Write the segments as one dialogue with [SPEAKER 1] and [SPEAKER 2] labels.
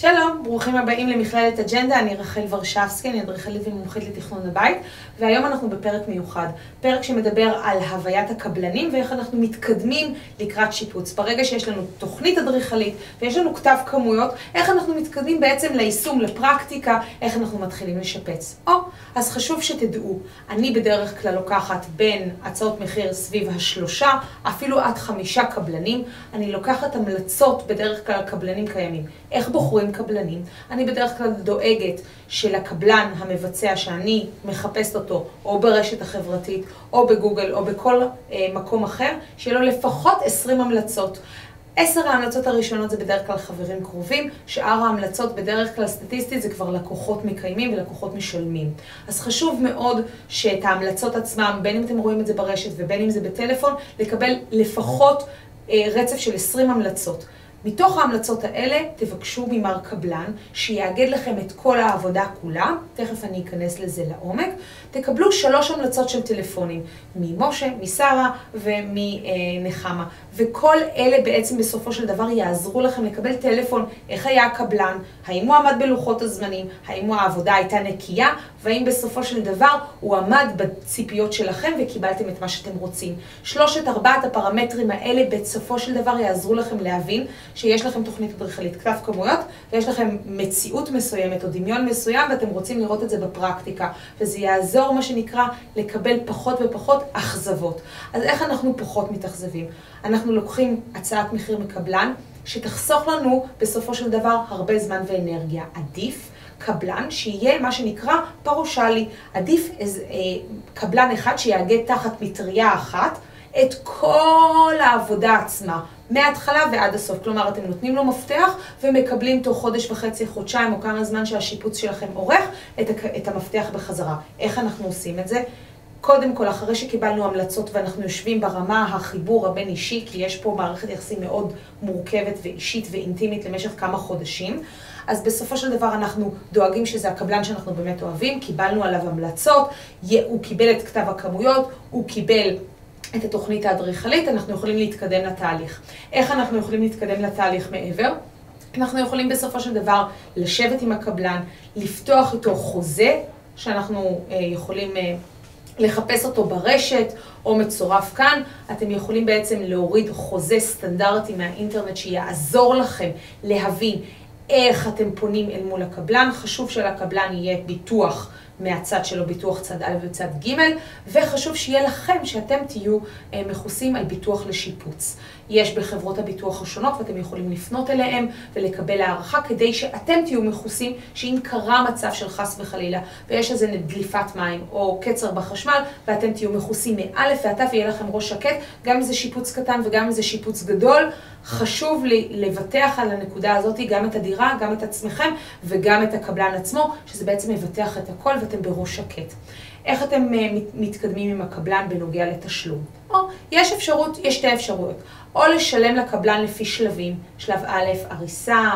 [SPEAKER 1] שלום, ברוכים הבאים למכללת אג'נדה, אני רחל ורשבסקי, אני אדריכלית ומומחית לתכנון הבית, והיום אנחנו בפרק מיוחד, פרק שמדבר על הוויית הקבלנים ואיך אנחנו מתקדמים לקראת שיפוץ. ברגע שיש לנו תוכנית אדריכלית ויש לנו כתב כמויות, איך אנחנו מתקדמים בעצם ליישום, לפרקטיקה, איך אנחנו מתחילים לשפץ. או, אז חשוב שתדעו, אני בדרך כלל לוקחת בין הצעות מחיר סביב השלושה, אפילו עד חמישה קבלנים, אני לוקחת המלצות בדרך כלל קבלנים קיימים. איך בוחרים עם קבלנים. אני בדרך כלל דואגת שלקבלן המבצע שאני מחפשת אותו, או ברשת החברתית, או בגוגל, או בכל אה, מקום אחר, שיהיה לו לפחות 20 המלצות. עשר ההמלצות הראשונות זה בדרך כלל חברים קרובים, שאר ההמלצות בדרך כלל סטטיסטית זה כבר לקוחות מקיימים ולקוחות משלמים. אז חשוב מאוד שאת ההמלצות עצמם, בין אם אתם רואים את זה ברשת ובין אם זה בטלפון, לקבל לפחות אה, רצף של 20 המלצות. מתוך ההמלצות האלה תבקשו ממר קבלן שיאגד לכם את כל העבודה כולה, תכף אני אכנס לזה לעומק, תקבלו שלוש המלצות של טלפונים, ממשה, משרה ומנחמה. וכל אלה בעצם בסופו של דבר יעזרו לכם לקבל טלפון, איך היה הקבלן, האם הוא עמד בלוחות הזמנים, האם העבודה הייתה נקייה, והאם בסופו של דבר הוא עמד בציפיות שלכם וקיבלתם את מה שאתם רוצים. שלושת ארבעת הפרמטרים האלה בסופו של דבר יעזרו לכם להבין שיש לכם תוכנית אדריכלית, כתב כמויות, ויש לכם מציאות מסוימת או דמיון מסוים ואתם רוצים לראות את זה בפרקטיקה, וזה יעזור מה שנקרא לקבל פחות ופחות אכזבות. אז איך אנחנו פחות מתאכזבים? אנחנו לוקחים הצעת מחיר מקבלן, שתחסוך לנו בסופו של דבר הרבה זמן ואנרגיה. עדיף קבלן שיהיה מה שנקרא פרושלי. עדיף איזה, אה, קבלן אחד שיאגד תחת מטריה אחת את כל העבודה עצמה, מההתחלה ועד הסוף. כלומר, אתם נותנים לו מפתח ומקבלים תוך חודש וחצי, חודשיים או כמה זמן שהשיפוץ שלכם אורך את, את המפתח בחזרה. איך אנחנו עושים את זה? קודם כל, אחרי שקיבלנו המלצות ואנחנו יושבים ברמה החיבור הבין-אישי, כי יש פה מערכת יחסים מאוד מורכבת ואישית ואינטימית למשך כמה חודשים, אז בסופו של דבר אנחנו דואגים שזה הקבלן שאנחנו באמת אוהבים, קיבלנו עליו המלצות, הוא קיבל את כתב הכמויות, הוא קיבל את התוכנית האדריכלית, אנחנו יכולים להתקדם לתהליך. איך אנחנו יכולים להתקדם לתהליך מעבר? אנחנו יכולים בסופו של דבר לשבת עם הקבלן, לפתוח איתו חוזה, שאנחנו אה, יכולים אה, לחפש אותו ברשת או מצורף כאן. אתם יכולים בעצם להוריד חוזה סטנדרטי מהאינטרנט שיעזור לכם להבין איך אתם פונים אל מול הקבלן. חשוב שלקבלן יהיה ביטוח. מהצד שלו ביטוח צד א' וצד ג', וחשוב שיהיה לכם שאתם תהיו אה, מכוסים על ביטוח לשיפוץ. יש בחברות הביטוח השונות ואתם יכולים לפנות אליהם ולקבל הערכה כדי שאתם תהיו מכוסים שאם קרה מצב של חס וחלילה ויש איזה דליפת מים או קצר בחשמל ואתם תהיו מכוסים מאלף ועד תו ויהיה לכם ראש שקט, גם אם זה שיפוץ קטן וגם אם זה שיפוץ גדול, חשוב לי לבטח על הנקודה הזאת גם את הדירה, גם את עצמכם וגם את הקבלן עצמו, שזה בעצם מבטח את הכל ואתם בראש שקט. איך אתם אה, מתקדמים עם הקבלן בנוגע לתשלום? או, יש אפשרות, יש שתי אפשרויות. או לשלם לקבלן לפי שלבים, שלב א', הריסה,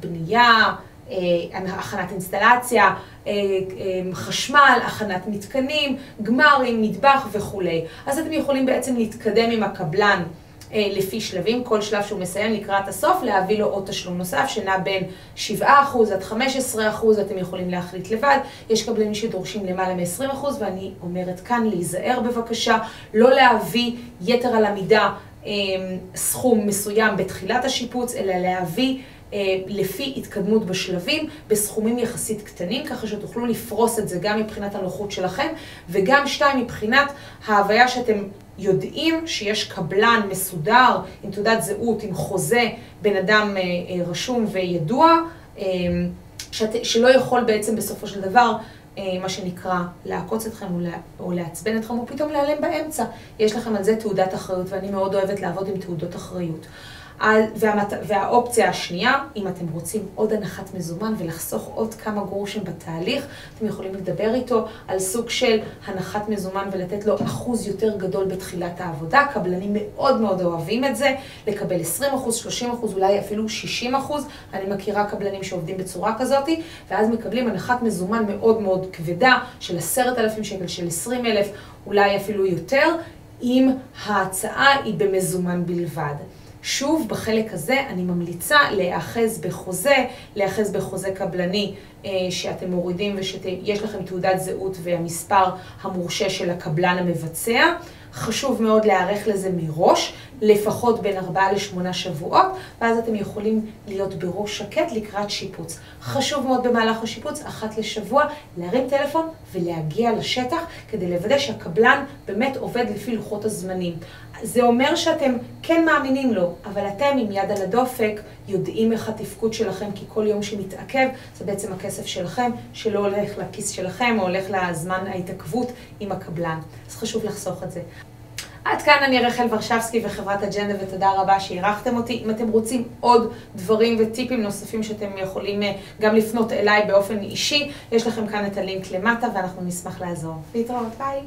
[SPEAKER 1] בנייה, אה, הכנת אינסטלציה, אה, חשמל, הכנת מתקנים, גמרים, מטבח וכולי. אז אתם יכולים בעצם להתקדם עם הקבלן. אה, לפי שלבים, כל שלב שהוא מסיים לקראת הסוף, להביא לו עוד תשלום נוסף שנע בין 7% עד 15%, אתם יכולים להחליט לבד. יש קבלנים שדורשים למעלה מ-20%, ואני אומרת כאן להיזהר בבקשה, לא להביא יתר על המידה אה, סכום מסוים בתחילת השיפוץ, אלא להביא אה, לפי התקדמות בשלבים, בסכומים יחסית קטנים, ככה שתוכלו לפרוס את זה גם מבחינת הנוחות שלכם, וגם שתיים, מבחינת ההוויה שאתם יודעים שיש קבלן מסודר, עם תעודת זהות, עם חוזה, בן אדם אה, אה, רשום וידוע, שאת, שלא יכול בעצם בסופו של דבר, מה שנקרא, לעקוץ אתכם או לעצבן אתכם, או פתאום להיעלם באמצע. יש לכם על זה תעודת אחריות, ואני מאוד אוהבת לעבוד עם תעודות אחריות. והמת... והאופציה השנייה, אם אתם רוצים עוד הנחת מזומן ולחסוך עוד כמה גרושים בתהליך, אתם יכולים לדבר איתו על סוג של הנחת מזומן ולתת לו אחוז יותר גדול בתחילת העבודה. קבלנים מאוד מאוד אוהבים את זה, לקבל 20 אחוז, 30 אחוז, אולי אפילו 60 אחוז. אני מכירה קבלנים שעובדים בצורה כזאת, ואז מקבלים הנחת מזומן מאוד מאוד כבדה של 10,000 שקל, של 20,000, אולי אפילו יותר, אם ההצעה היא במזומן בלבד. שוב, בחלק הזה אני ממליצה להיאחז בחוזה, להיאחז בחוזה קבלני שאתם מורידים ושיש לכם תעודת זהות והמספר המורשה של הקבלן המבצע. חשוב מאוד להיערך לזה מראש, לפחות בין ארבעה לשמונה שבועות, ואז אתם יכולים להיות בראש שקט לקראת שיפוץ. חשוב מאוד במהלך השיפוץ, אחת לשבוע, להרים טלפון ולהגיע לשטח כדי לוודא שהקבלן באמת עובד לפי לוחות הזמנים. זה אומר שאתם כן מאמינים לו, אבל אתם עם יד על הדופק יודעים איך התפקוד שלכם, כי כל יום שמתעכב זה בעצם הכסף שלכם, שלא הולך לכיס שלכם או הולך לזמן ההתעכבות עם הקבלן. אז חשוב לחסוך את זה. עד כאן אני רחל ורשבסקי וחברת אג'נדה ותודה רבה שאירחתם אותי. אם אתם רוצים עוד דברים וטיפים נוספים שאתם יכולים גם לפנות אליי באופן אישי, יש לכם כאן את הלינק למטה ואנחנו נשמח לעזור. להתראות, ביי.